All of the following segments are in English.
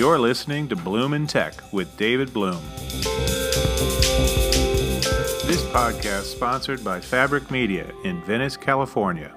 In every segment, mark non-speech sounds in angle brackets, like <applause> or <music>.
You're listening to Bloom in Tech with David Bloom. This podcast sponsored by Fabric Media in Venice, California.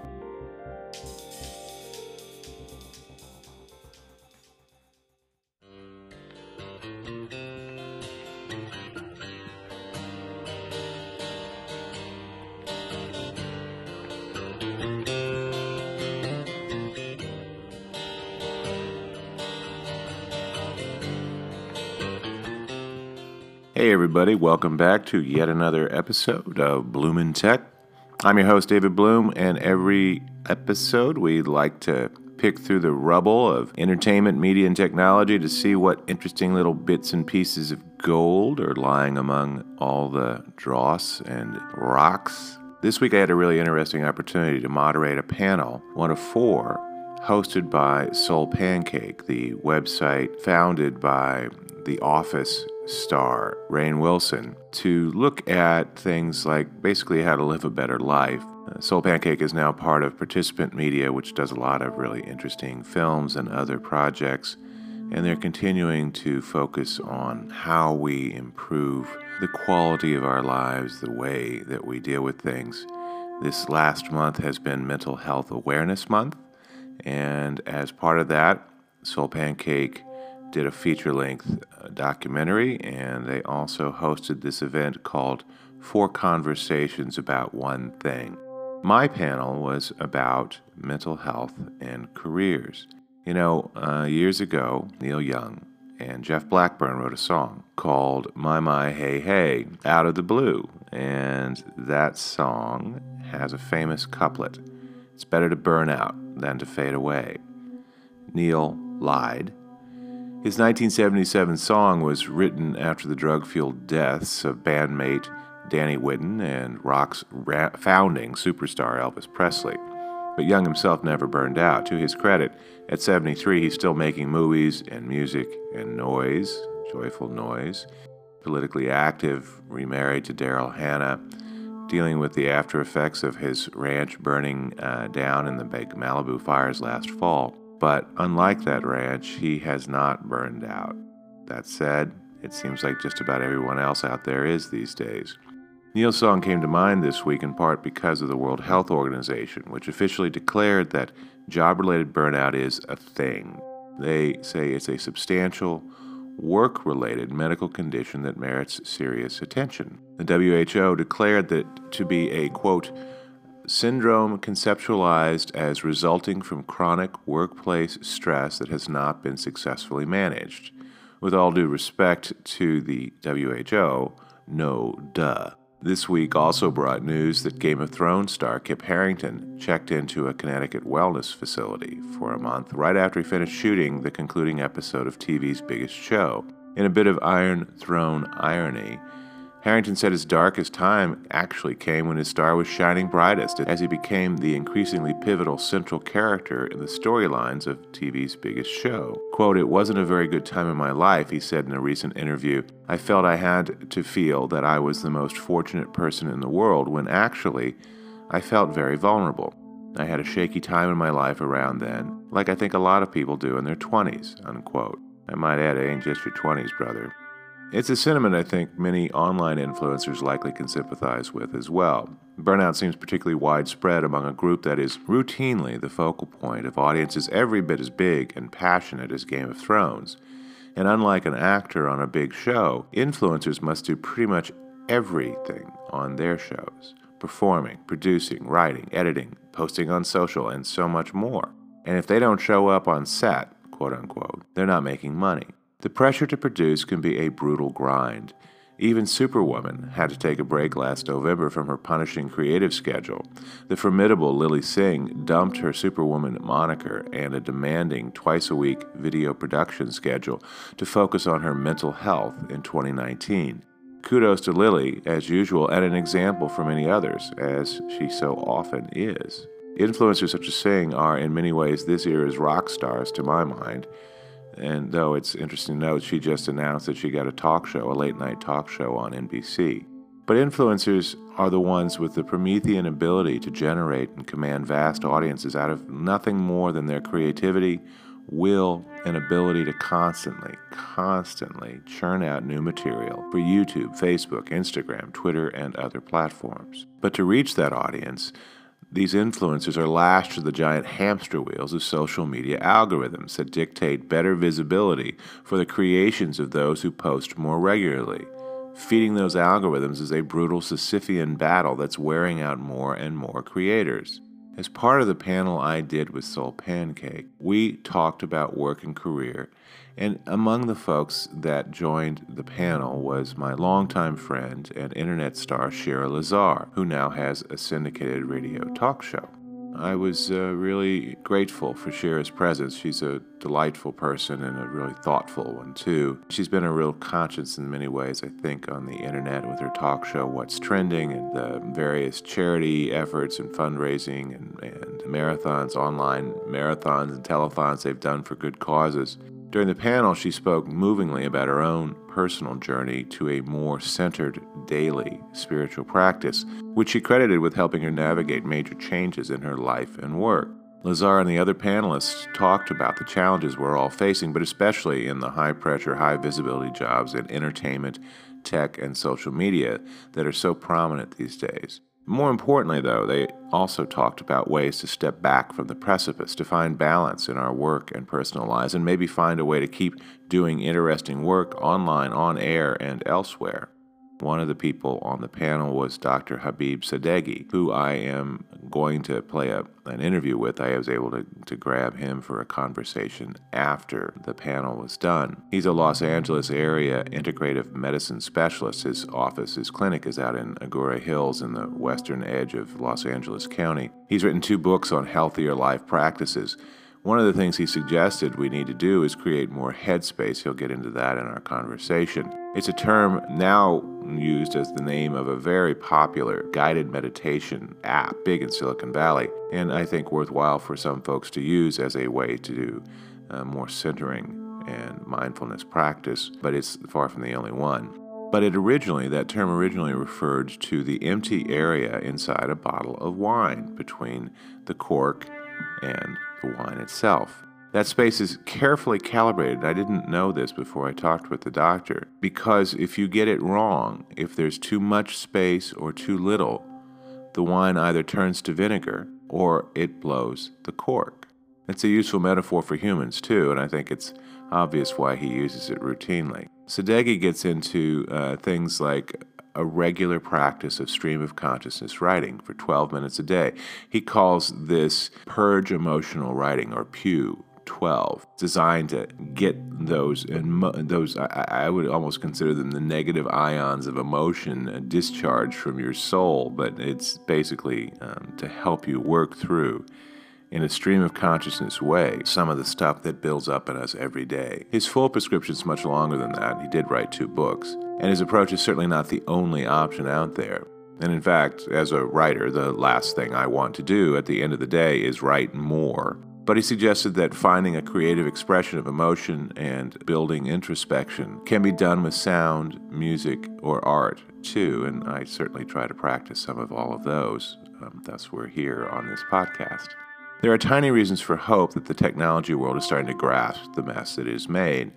Everybody, welcome back to yet another episode of Bloom in Tech. I'm your host, David Bloom, and every episode we like to pick through the rubble of entertainment, media, and technology to see what interesting little bits and pieces of gold are lying among all the dross and rocks. This week I had a really interesting opportunity to moderate a panel, one of four, hosted by Soul Pancake, the website founded by The Office star, Rainn Wilson, to look at things like basically how to live a better life. Uh, Soul Pancake is now part of Participant Media, which does a lot of really interesting films and other projects, and they're continuing to focus on how we improve the quality of our lives, the way that we deal with things. This last month has been Mental Health Awareness Month, and as part of that, Soul Pancake did a feature length uh, documentary, and they also hosted this event called Four Conversations About One Thing. My panel was about mental health and careers. You know, uh, years ago, Neil Young and Jeff Blackburn wrote a song called My My Hey Hey out of the blue, and that song has a famous couplet It's better to burn out than to fade away. Neil lied his 1977 song was written after the drug fueled deaths of bandmate Danny Whitten and rock's ra- founding superstar Elvis Presley. But Young himself never burned out. To his credit, at 73, he's still making movies and music and noise, joyful noise. Politically active, remarried to Daryl Hannah, dealing with the after effects of his ranch burning uh, down in the big Malibu fires last fall. But unlike that ranch, he has not burned out. That said, it seems like just about everyone else out there is these days. Neil's song came to mind this week in part because of the World Health Organization, which officially declared that job related burnout is a thing. They say it's a substantial, work related medical condition that merits serious attention. The WHO declared that to be a quote, syndrome conceptualized as resulting from chronic workplace stress that has not been successfully managed. With all due respect to the WHO, no duh. This week also brought news that Game of Thrones star Kit Harington checked into a Connecticut wellness facility for a month right after he finished shooting the concluding episode of TV's biggest show. In a bit of Iron Throne irony, Harington said his darkest time actually came when his star was shining brightest as he became the increasingly pivotal central character in the storylines of TV's biggest show. Quote, It wasn't a very good time in my life, he said in a recent interview. I felt I had to feel that I was the most fortunate person in the world when actually I felt very vulnerable. I had a shaky time in my life around then, like I think a lot of people do in their 20s, unquote. I might add, it ain't just your 20s, brother. It's a sentiment I think many online influencers likely can sympathize with as well. Burnout seems particularly widespread among a group that is routinely the focal point of audiences every bit as big and passionate as Game of Thrones. And unlike an actor on a big show, influencers must do pretty much everything on their shows performing, producing, writing, editing, posting on social, and so much more. And if they don't show up on set, quote unquote, they're not making money. The pressure to produce can be a brutal grind. Even Superwoman had to take a break last November from her punishing creative schedule. The formidable Lilly Singh dumped her Superwoman moniker and a demanding twice a week video production schedule to focus on her mental health in 2019. Kudos to Lily, as usual, and an example for many others, as she so often is. Influencers such as Singh are, in many ways, this era's rock stars, to my mind. And though it's interesting to note, she just announced that she got a talk show, a late night talk show on NBC. But influencers are the ones with the Promethean ability to generate and command vast audiences out of nothing more than their creativity, will and ability to constantly, constantly churn out new material for YouTube, Facebook, Instagram, Twitter, and other platforms. But to reach that audience, these influencers are lashed to the giant hamster wheels of social media algorithms that dictate better visibility for the creations of those who post more regularly. Feeding those algorithms is a brutal Sisyphean battle that's wearing out more and more creators. As part of the panel I did with Soul Pancake, we talked about work and career, and among the folks that joined the panel was my longtime friend and internet star Shira Lazar, who now has a syndicated radio talk show. I was uh, really grateful for Shira's presence. She's a delightful person and a really thoughtful one, too. She's been a real conscience in many ways, I think, on the internet with her talk show, What's Trending, and the various charity efforts and fundraising and, and marathons, online marathons and telethons they've done for good causes. During the panel, she spoke movingly about her own personal journey to a more centered daily spiritual practice, which she credited with helping her navigate major changes in her life and work. Lazar and the other panelists talked about the challenges we're all facing, but especially in the high pressure, high visibility jobs in entertainment, tech, and social media that are so prominent these days. More importantly, though, they also talked about ways to step back from the precipice, to find balance in our work and personal lives, and maybe find a way to keep doing interesting work online, on air, and elsewhere. One of the people on the panel was Dr. Habib Sadeghi, who I am going to play a, an interview with. I was able to, to grab him for a conversation after the panel was done. He's a Los Angeles area integrative medicine specialist. His office, his clinic is out in Agoura Hills in the western edge of Los Angeles County. He's written two books on healthier life practices. One of the things he suggested we need to do is create more headspace. He'll get into that in our conversation. It's a term now used as the name of a very popular guided meditation app, big in Silicon Valley, and I think worthwhile for some folks to use as a way to do uh, more centering and mindfulness practice, but it's far from the only one. But it originally, that term originally referred to the empty area inside a bottle of wine between the cork and the wine itself. That space is carefully calibrated. I didn't know this before I talked with the doctor. Because if you get it wrong, if there's too much space or too little, the wine either turns to vinegar or it blows the cork. It's a useful metaphor for humans too, and I think it's obvious why he uses it routinely. Sadeghi gets into uh, things like a regular practice of stream of consciousness writing for 12 minutes a day. He calls this purge emotional writing or PEW 12, designed to get those and those I, I, would almost consider them the negative ions of emotion discharged from your soul, but it's basically um, to help you work through in a stream of consciousness way some of the stuff that builds up in us every day. His full prescription is much longer than that. He did write two books. And his approach is certainly not the only option out there. And in fact, as a writer, the last thing I want to do at the end of the day is write more. But he suggested that finding a creative expression of emotion and building introspection can be done with sound, music, or art too. And I certainly try to practice some of all of those. Um, thus, we're here on this podcast. There are tiny reasons for hope that the technology world is starting to grasp the mess it has made.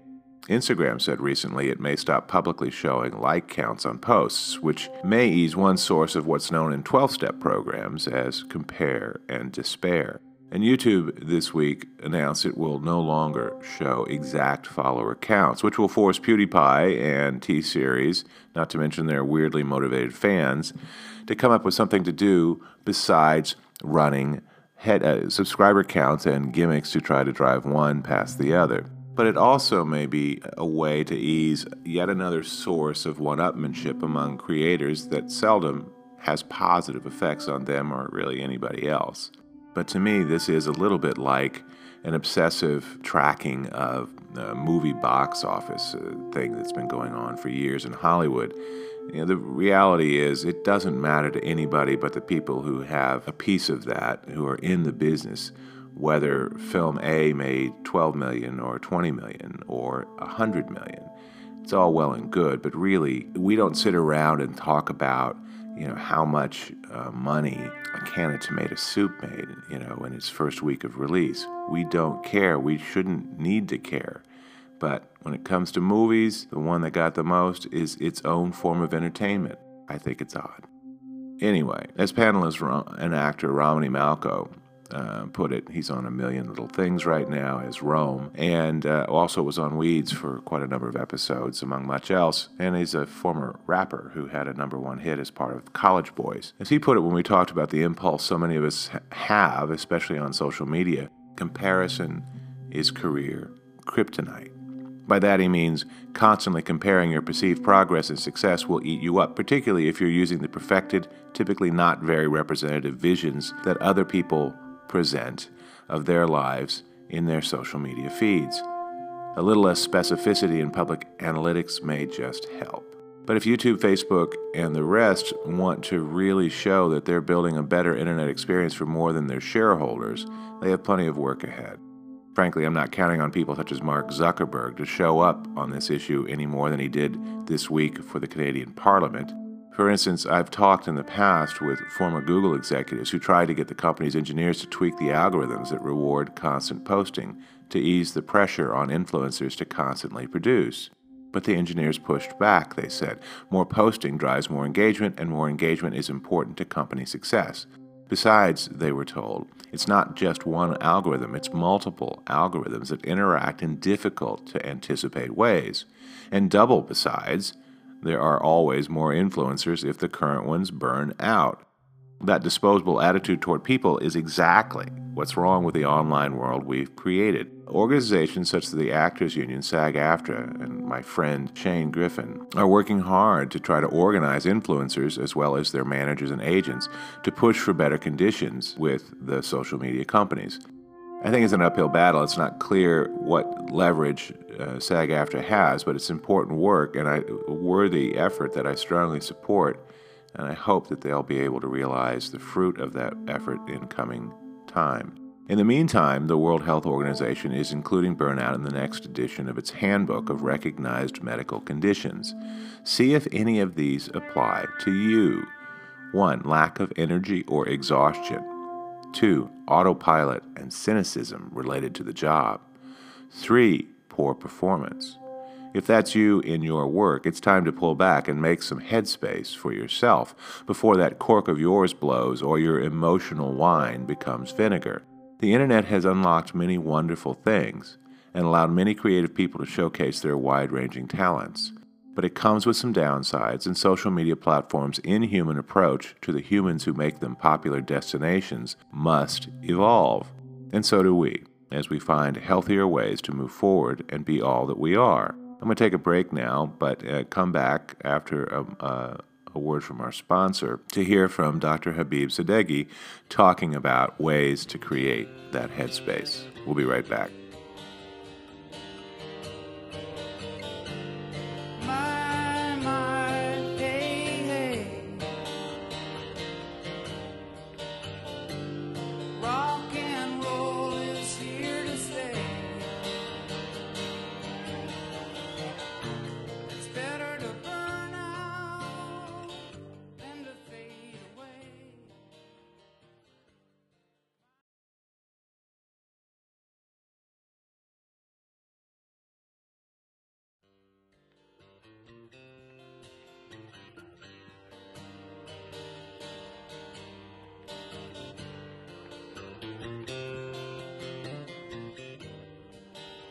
Instagram said recently it may stop publicly showing like counts on posts, which may ease one source of what's known in 12 step programs as compare and despair. And YouTube this week announced it will no longer show exact follower counts, which will force PewDiePie and T Series, not to mention their weirdly motivated fans, to come up with something to do besides running head, uh, subscriber counts and gimmicks to try to drive one past the other. But it also may be a way to ease yet another source of one upmanship among creators that seldom has positive effects on them or really anybody else. But to me, this is a little bit like an obsessive tracking of a movie box office uh, thing that's been going on for years in Hollywood. You know, the reality is, it doesn't matter to anybody but the people who have a piece of that, who are in the business, whether film A made 12 million or 20 million or 100 million. It's all well and good, but really, we don't sit around and talk about you know how much uh, money a can of tomato soup made, you know, in its first week of release. We don't care. We shouldn't need to care. But when it comes to movies, the one that got the most is its own form of entertainment. I think it's odd. Anyway, as panelist and actor Romany Malco uh, put it, he's on a million little things right now as Rome, and uh, also was on Weeds for quite a number of episodes, among much else. And he's a former rapper who had a number one hit as part of College Boyz. As he put it when we talked about the impulse so many of us have, especially on social media, comparison is career kryptonite. By that he means constantly comparing your perceived progress and success will eat you up, particularly if you're using the perfected, typically not very representative visions that other people present of their lives in their social media feeds. A little less specificity in public analytics may just help. But if YouTube, Facebook, and the rest want to really show that they're building a better internet experience for more than their shareholders, they have plenty of work ahead. Frankly, I'm not counting on people such as Mark Zuckerberg to show up on this issue any more than he did this week for the Canadian Parliament. For instance, I've talked in the past with former Google executives who tried to get the company's engineers to tweak the algorithms that reward constant posting to ease the pressure on influencers to constantly produce. But the engineers pushed back, they said. More posting drives more engagement, and more engagement is important to company success. Besides, they were told, it's not just one algorithm, it's multiple algorithms that interact in difficult to anticipate ways. And double besides, there are always more influencers if the current ones burn out. That disposable attitude toward people is exactly what's wrong with the online world we've created. Organizations such as the Actors Union, SAG AFTRA, and my friend Shane Griffin are working hard to try to organize influencers as well as their managers and agents to push for better conditions with the social media companies. I think it's an uphill battle. It's not clear what leverage uh, SAG AFTRA has, but it's important work and a worthy effort that I strongly support. And I hope that they'll be able to realize the fruit of that effort in coming time. In the meantime, the World Health Organization is including burnout in the next edition of its Handbook of Recognized Medical Conditions. See if any of these apply to you. 1. Lack of energy or exhaustion. 2. Autopilot and cynicism related to the job. 3. Poor performance. If that's you in your work, it's time to pull back and make some headspace for yourself before that cork of yours blows or your emotional wine becomes vinegar. The internet has unlocked many wonderful things and allowed many creative people to showcase their wide ranging talents but it comes with some downsides, and social media platforms' inhuman approach to the humans who make them popular destinations must evolve. And so do we, as we find healthier ways to move forward and be all that we are. I'm going to take a break now, but uh, come back after a, um, uh, a word from our sponsor to hear from Dr. Habib Sadeghi talking about ways to create that headspace. We'll be right back.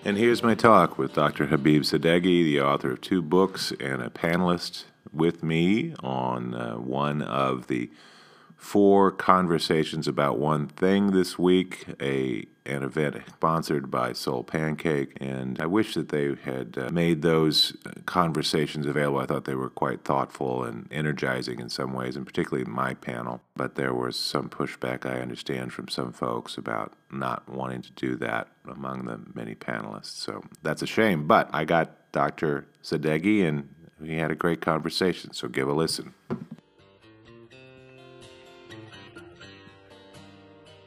And here's my talk with Dr. Habib Sadeghi, the author of two books and a panelist with me on uh, one of the four conversations about one thing this week, a an event sponsored by Soul Pancake, and I wish that they had uh, made those conversations available. I thought they were quite thoughtful and energizing in some ways, and particularly my panel. But there was some pushback, I understand, from some folks about not wanting to do that among the many panelists. So that's a shame. But I got Dr. Sadeghi, and we had a great conversation. So give a listen.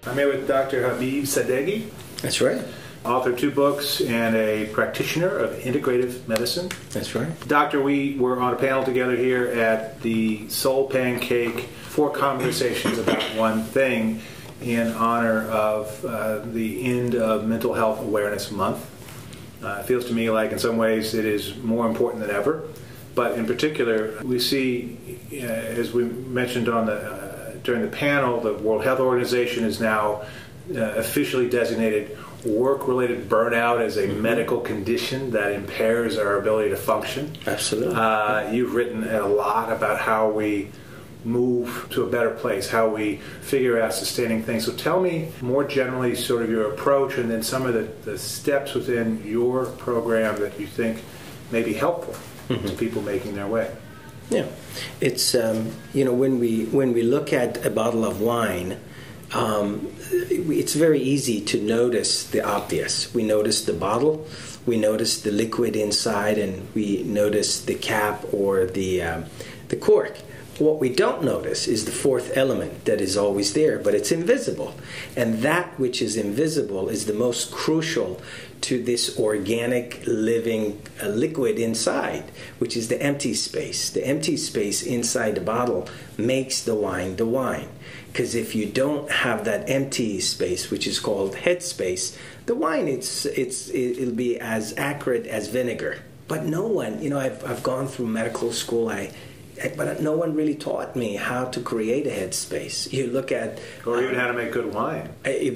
I'm here with Dr. Habib Sadeghi. That's right. Author of two books and a practitioner of integrative medicine. That's right. Doctor, we were on a panel together here at the Soul Pancake for conversations about <coughs> one thing in honor of uh, the end of Mental Health Awareness Month. Uh, it feels to me like, in some ways, it is more important than ever. But in particular, we see, uh, as we mentioned on the uh, during the panel, the World Health Organization is now uh, officially designated work-related burnout as a mm-hmm. medical condition that impairs our ability to function. Absolutely. Uh, you've written a lot about how we move to a better place, how we figure out sustaining things. So tell me more generally sort of your approach and then some of the, the steps within your program that you think may be helpful mm-hmm. to people making their way. Yeah, it's um, you know when we when we look at a bottle of wine, um, it's very easy to notice the obvious. We notice the bottle, we notice the liquid inside, and we notice the cap or the um, the cork. What we don't notice is the fourth element that is always there, but it's invisible. And that which is invisible is the most crucial to this organic living uh, liquid inside, which is the empty space. The empty space inside the bottle makes the wine the wine. Because if you don't have that empty space, which is called head space, the wine it's it's it'll be as accurate as vinegar. But no one, you know, I've I've gone through medical school. I but no one really taught me how to create a headspace. You look at, or even uh, how to make good wine,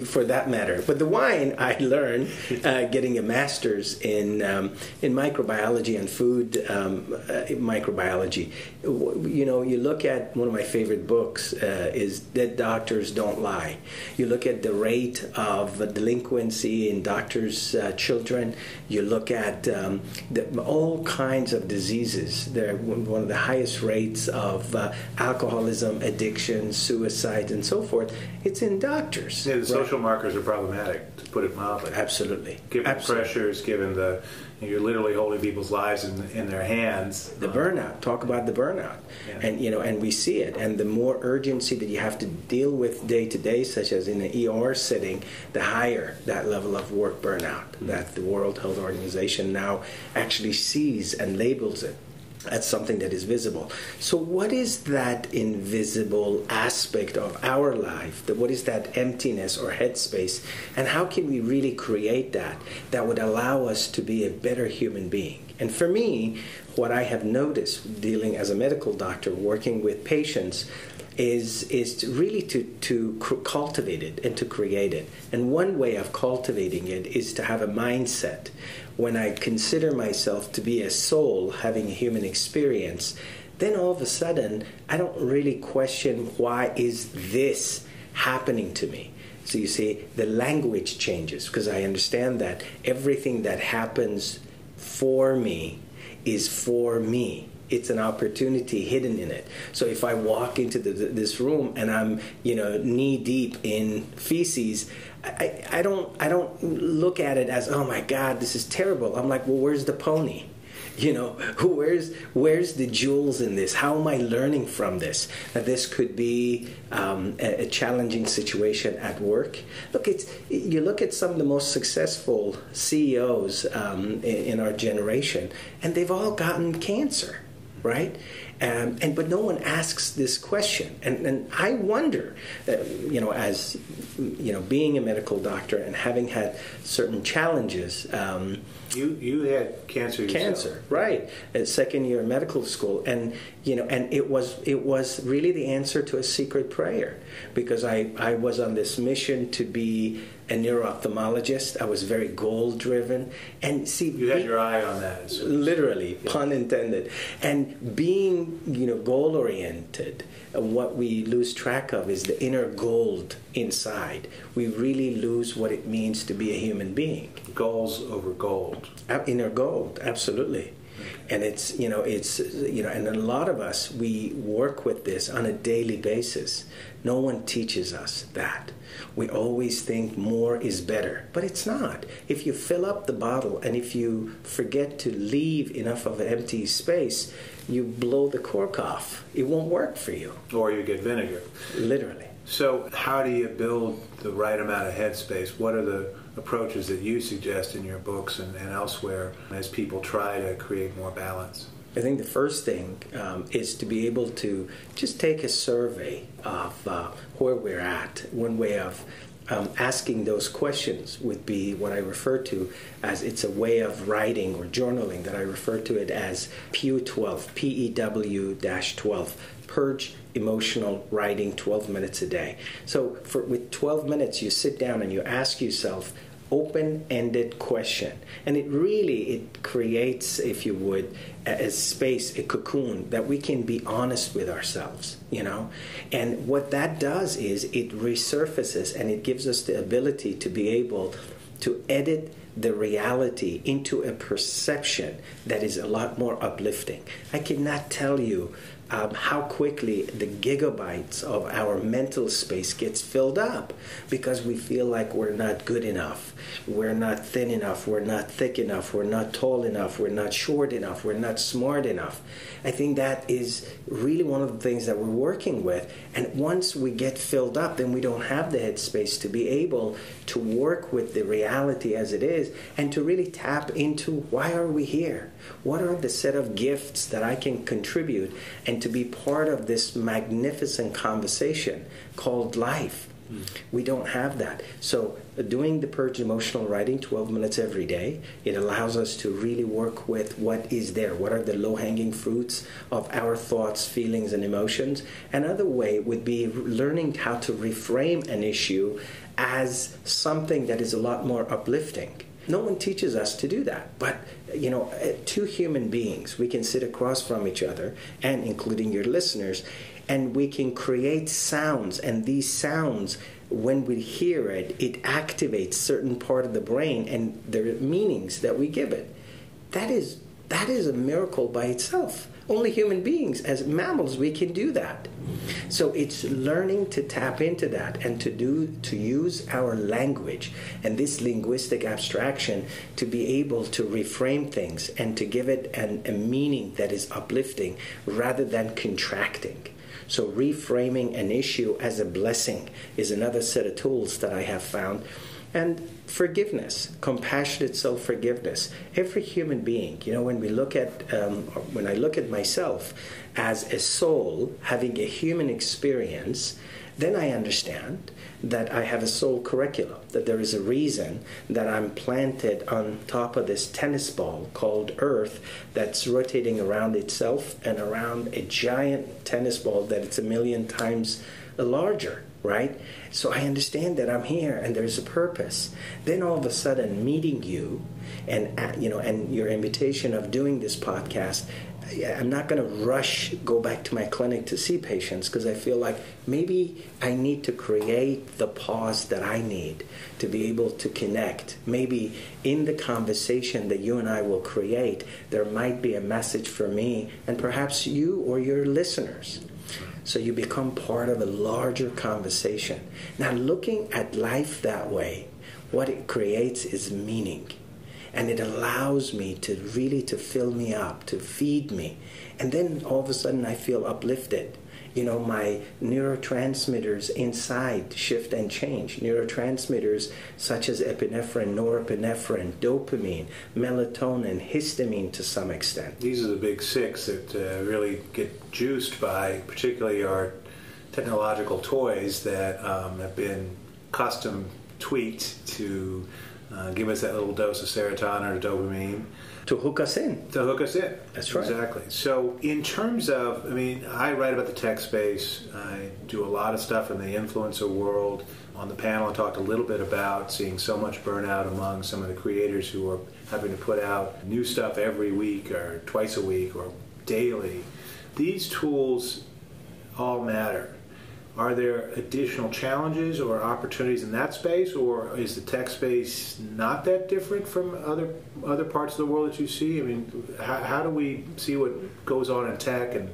for that matter. But the wine <laughs> I learned <laughs> uh, getting a master's in um, in microbiology and food um, uh, microbiology. You know, you look at one of my favorite books uh, is "Dead Doctors Don't Lie." You look at the rate of delinquency in doctors' uh, children. You look at um, the, all kinds of diseases. They're one of the highest rates rates of uh, alcoholism, addiction, suicide, and so forth, it's in doctors. Yeah, the social markers are problematic, to put it mildly. Absolutely. Given Absolutely. the pressures, given the you're literally holding people's lives in, in their hands. The burnout. Talk about the burnout, yeah. and you know, and we see it. And the more urgency that you have to deal with day to day, such as in an ER setting, the higher that level of work burnout mm-hmm. that the World Health Organization now actually sees and labels it that's something that is visible. So, what is that invisible aspect of our life? What is that emptiness or headspace? And how can we really create that that would allow us to be a better human being? And for me, what I have noticed dealing as a medical doctor, working with patients, is is to really to to cultivate it and to create it. And one way of cultivating it is to have a mindset when I consider myself to be a soul having a human experience, then all of a sudden I don't really question why is this happening to me. So you see, the language changes because I understand that everything that happens for me is for me. It's an opportunity hidden in it. So if I walk into the, this room and I'm, you know, knee deep in feces, I, I don't I don't look at it as oh my god this is terrible. I'm like well where's the pony? You know <laughs> where's where's the jewels in this? How am I learning from this? That this could be um, a, a, challenging situation at work. Look, it's you look at some of the most successful CEOs um, in, in our generation, and they've all gotten cancer, right? Um, and but no one asks this question, and, and I wonder, uh, you know, as you know, being a medical doctor and having had certain challenges. Um, you you had cancer. Yourself. Cancer, right? At second year medical school, and you know, and it was it was really the answer to a secret prayer because I I was on this mission to be a neuro-ophthalmologist. I was very goal driven, and see, you had your eye on that. So literally, yeah. pun intended. And being, you know, goal oriented, uh, what we lose track of is the inner gold inside. We really lose what it means to be a human being. Goals over gold. Inner gold, absolutely and it's you know it's you know and a lot of us we work with this on a daily basis. No one teaches us that. We always think more is better but it's not. If you fill up the bottle and if you forget to leave enough of an empty space you blow the cork off. It won't work for you. Or you get vinegar. Literally. So how do you build the right amount of headspace? What are the approaches that you suggest in your books and, and elsewhere as people try to create more balance? I think the first thing um, is to be able to just take a survey of uh, where we're at. One way of um, asking those questions would be what I refer to as it's a way of writing or journaling that I refer to it as PEW 12, P E W 12, Purge Emotional Writing 12 minutes a day. So for, with 12 minutes, you sit down and you ask yourself, open-ended question. And it really it creates if you would a, a, space a cocoon that we can be honest with ourselves you know? And what that does is it resurfaces and it gives us the ability to be able to edit the reality into a perception that is a lot more uplifting. I cannot tell you um, how quickly the gigabytes of our mental space gets filled up because we feel like we're not good enough, we're not thin enough, we're not thick enough, we're not tall enough, we're not short enough, we're not smart enough. I think that is really one of the things that we're working with. And once we get filled up, then we don't have the headspace to be able to work with the reality as it is and to really tap into why are we here? What are the set of gifts that I can contribute and to be part of this magnificent conversation called life. Mm. We don't have that. So, doing the purge emotional writing 12 minutes every day, it allows us to really work with what is there. What are the low hanging fruits of our thoughts, feelings, and emotions? Another way would be learning how to reframe an issue as something that is a lot more uplifting. No one teaches us to do that. But, you know, uh, two human beings, we can sit across from each other, and including your listeners, and we can create sounds, and these sounds, when we hear it, it activates certain part of the brain and the meanings that we give it. That is that is a miracle by itself. Only human beings, as mammals, we can do that. So it's learning to tap into that and to do to use our language and this linguistic abstraction to be able to reframe things and to give it an, a meaning that is uplifting rather than contracting. So reframing an issue as a blessing is another set of tools that I have found and forgiveness, compassionate self forgiveness. Every human being, you know, when we look at, um, when I look at myself as a soul having a human experience, then I understand that I have a soul curriculum, that there is a reason that I'm planted on top of this tennis ball called Earth that's rotating around itself and around a giant tennis ball that it's a million times larger right? So I understand that I'm here and there's a purpose. Then all of a sudden, meeting you, and uh, you know, and your invitation of doing this podcast, I'm not going to rush go back to my clinic to see patients because I feel like maybe I need to create the pause that I need to be able to connect. Maybe in the conversation that you and I will create, there might be a message for me and perhaps you or your listeners. So you become part of a larger conversation. Now, looking at life that way, what it creates is meaning. And it allows me to really to fill me up, to feed me. And then all of a sudden I feel uplifted you know, my neurotransmitters inside shift and change. Neurotransmitters such as epinephrine, norepinephrine, dopamine, melatonin, histamine to some extent. These are the big six that uh, really get juiced by particularly our technological toys that um, have been custom tweaked to uh, give us that little dose of serotonin or dopamine to hook us in. To hook us in. That's right. Exactly. So, in terms of, I mean, I write about the tech space. I do a lot of stuff in the influencer world. On the panel, I talked a little bit about seeing so much burnout among some of the creators who are having to put out new stuff every week or twice a week or daily. These tools all matter are there additional challenges or opportunities in that space, or is the tech space not that different from other other parts of the world that you see? I mean, how, how do we see what goes on in tech and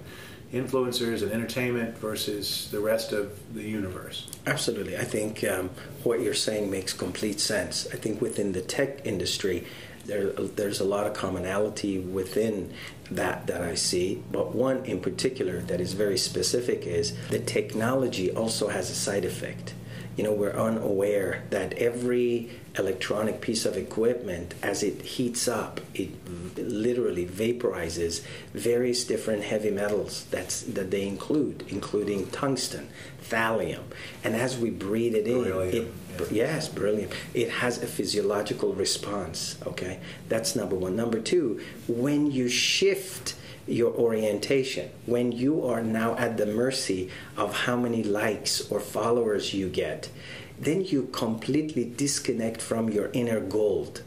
influencers and entertainment versus the rest of the universe? Absolutely. I think um, what you're saying makes complete sense. I think within the tech industry, there, there's a lot of commonality within that that I see, but one in particular that is very specific is the technology also has a side effect. You know, we're unaware that every electronic piece of equipment, as it heats up, it literally vaporizes various different heavy metals that's, that they include, including tungsten, thallium. And as we breathe it in, it, yeah. yes, brilliant. It has a physiological response, okay? That's number one. Number two, when you shift your orientation, when you are now at the mercy of how many likes or followers you get, then you completely disconnect from your inner gold.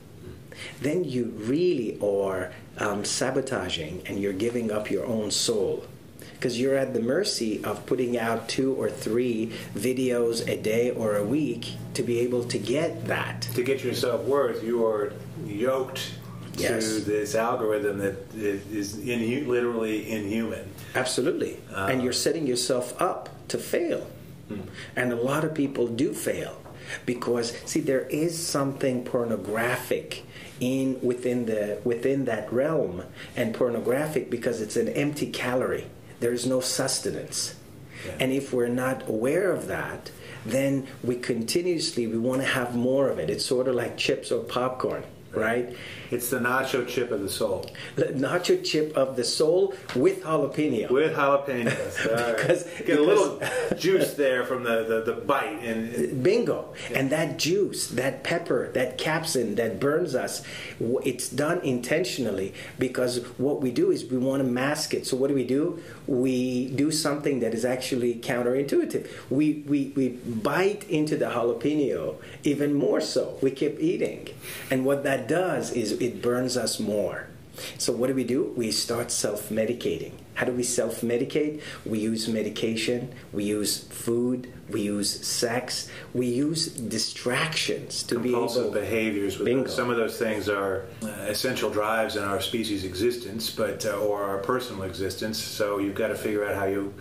Then you really are um, sabotaging and you're giving up your own soul because you're at the mercy of putting out two or three videos a day or a week to be able to get that. To get your self worth, you are yoked yes. to this algorithm that is in, literally inhuman. Absolutely. Uh, and you're setting yourself up to fail. Hmm. And a lot of people do fail because see there is something pornographic in within the within that realm and pornographic because it's an empty calorie there is no sustenance yeah. and if we're not aware of that then we continuously we want to have more of it it's sort of like chips or popcorn right? It's the nacho chip of the soul. The nacho chip of the soul with jalapeno. With jalapenos. <laughs> because get because, a little <laughs> juice there from the, the, the bite and bingo. Yeah. And that juice, that pepper, that capsin that burns us, it's done intentionally because what we do is we want to mask it. So what do we do? We do something that is actually counterintuitive. We we, we bite into the jalapeno even more so. We keep eating. And what that does is it burns us more. So, what do we do? We start self medicating. How do we self medicate? We use medication, we use food, we use sex, we use distractions to Compulsive be able behaviors. Bingo. Some of those things are uh, essential drives in our species' existence, but uh, or our personal existence. So, you've got to figure out how you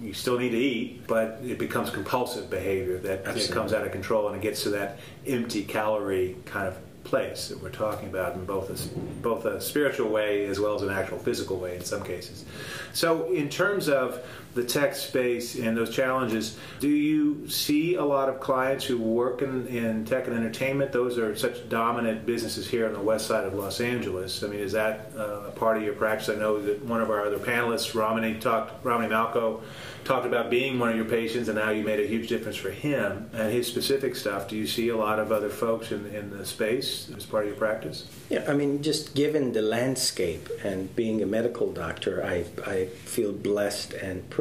you still need to eat, but it becomes compulsive behavior that comes out of control and it gets to that empty calorie kind of place that we're talking about in both a, both a spiritual way as well as an actual physical way in some cases. So, in terms of the tech space and those challenges, do you see a lot of clients who work in, in tech and entertainment? Those are such dominant businesses here on the west side of Los Angeles. I mean, is that uh, a part of your practice? I know that one of our other panelists, Romney talked, Romany Malco, talked about being one of your patients and how you made a huge difference for him and his specific stuff. Do you see a lot of other folks in, in the space as part of your practice? Yeah, I mean, just given the landscape and being a medical doctor, I, I feel blessed and privileged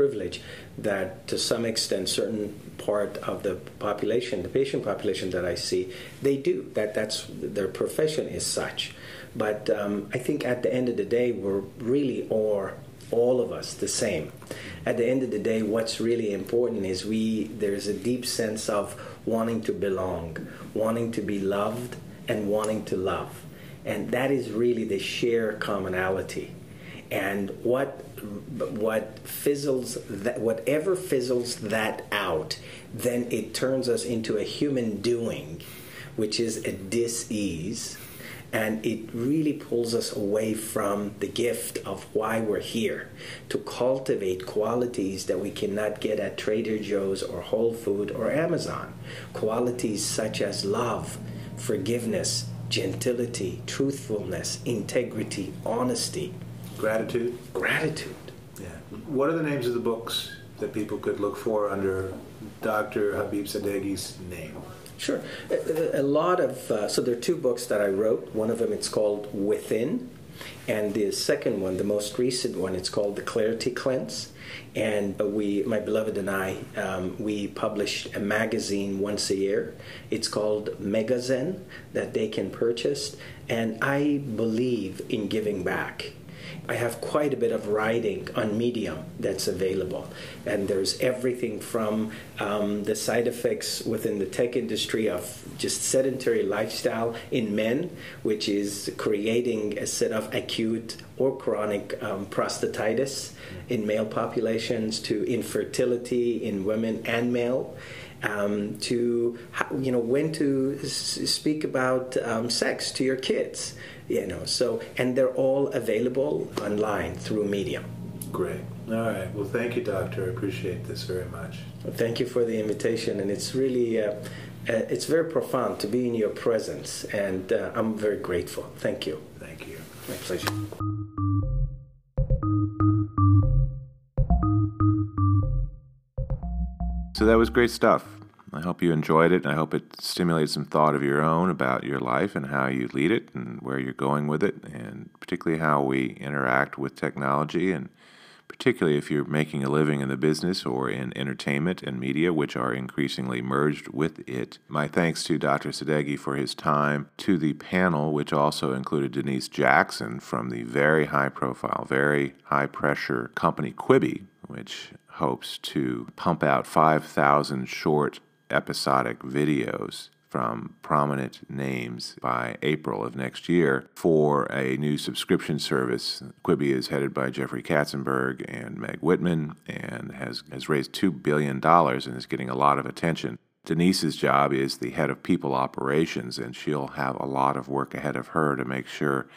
that to some extent certain part of the population, the patient population that I see, they do that. That's their profession is such. But um, I think at the end of the day, we're really all all of us the same. At the end of the day, what's really important is we there's a deep sense of wanting to belong, wanting to be loved, and wanting to love, and that is really the sheer commonality. And what what fizzles that whatever fizzles that out, then it turns us into a human doing, which is a dis-ease and it really pulls us away from the gift of why we're here to cultivate qualities that we cannot get at Trader Joe's or Whole Food or Amazon. Qualities such as love, forgiveness, gentility, truthfulness, integrity, honesty, gratitude. Gratitude. Yeah. What are the names of the books that people could look for under Dr. Habib Sadeghi's name? Sure. A, a lot of, uh, so there are two books that I wrote. One of them, it's called Within. And the second one, the most recent one, it's called The Clarity Cleanse. And but we, my beloved and I, um, we publish a magazine once a year. It's called Megazen that they can purchase. And I believe in giving back. I have quite a bit of writing on Medium that's available. And there's everything from um, the side effects within the tech industry of just sedentary lifestyle in men, which is creating a set of acute or chronic um, prostatitis in male populations, to infertility in women and male. Um, to you know when to speak about um, sex to your kids you know so and they're all available online through medium great All right. Well, thank you, Doctor. I appreciate this very much. Well, thank you for the invitation, and it's really uh, uh, it's very profound to be in your presence, and uh, I'm very grateful. Thank you. Thank you. My pleasure. So that was great stuff. I hope you enjoyed it, I hope it stimulated some thought of your own about your life and how you lead it and where you're going with it, and particularly how we interact with technology, and particularly if you're making a living in the business or in entertainment and media, which are increasingly merged with it. My thanks to Dr. Sadeghi for his time, to the panel, which also included Denise Jackson from the very high profile, very high pressure company Quibi, which hopes to pump out 5,000 short episodic videos from prominent names by April of next year for a new subscription service. Quibi is headed by Jeffrey Katzenberg and Meg Whitman and has, has raised $2 billion and is getting a lot of attention. Denise's job is the head of people operations, and she'll have a lot of work ahead of her to make sure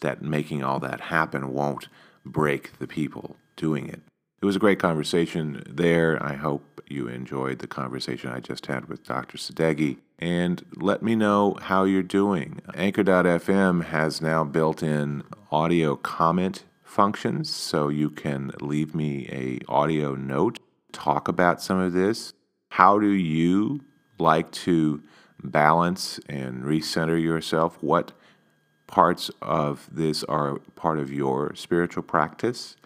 that making all that happen won't break the people doing it. It was a great conversation there. I hope you enjoyed the conversation I just had with Dr. Sadeghi. And let me know how you're doing. Anchor.fm has now built in audio comment functions, so you can leave me a audio note, talk about some of this. How do you like to balance and recenter yourself? What parts of this are part of your spiritual practice?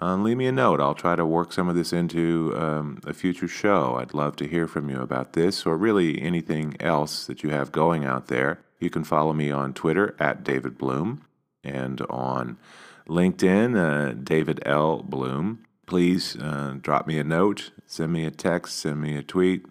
Uh, leave me a note. I'll try to work some of this into um, a future show. I'd love to hear from you about this or really anything else that you have going out there. You can follow me on Twitter at David Bloom and on LinkedIn, uh, David L. Bloom. Please uh, drop me a note, send me a text, send me a tweet.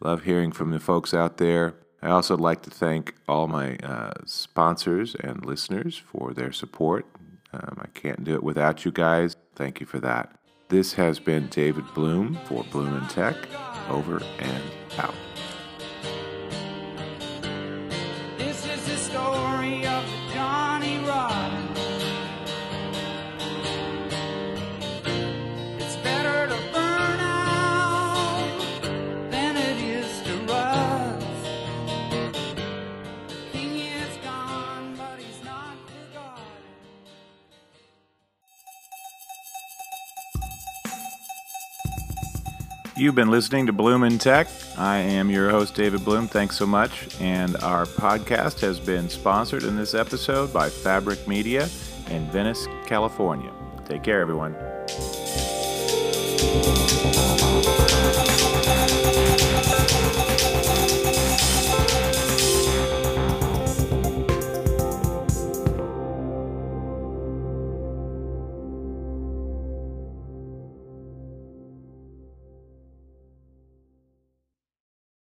Love hearing from the folks out there. I also like to thank all my uh, sponsors and listeners for their support. Um, I can't do it without you guys. Thank you for that. This has been David Bloom for Bloom in Tech. Over and out. You've been listening to Bloom in Tech. I am your host, David Bloom. Thanks so much. And our podcast has been sponsored in this episode by Fabric Media in Venice, California. Take care, everyone.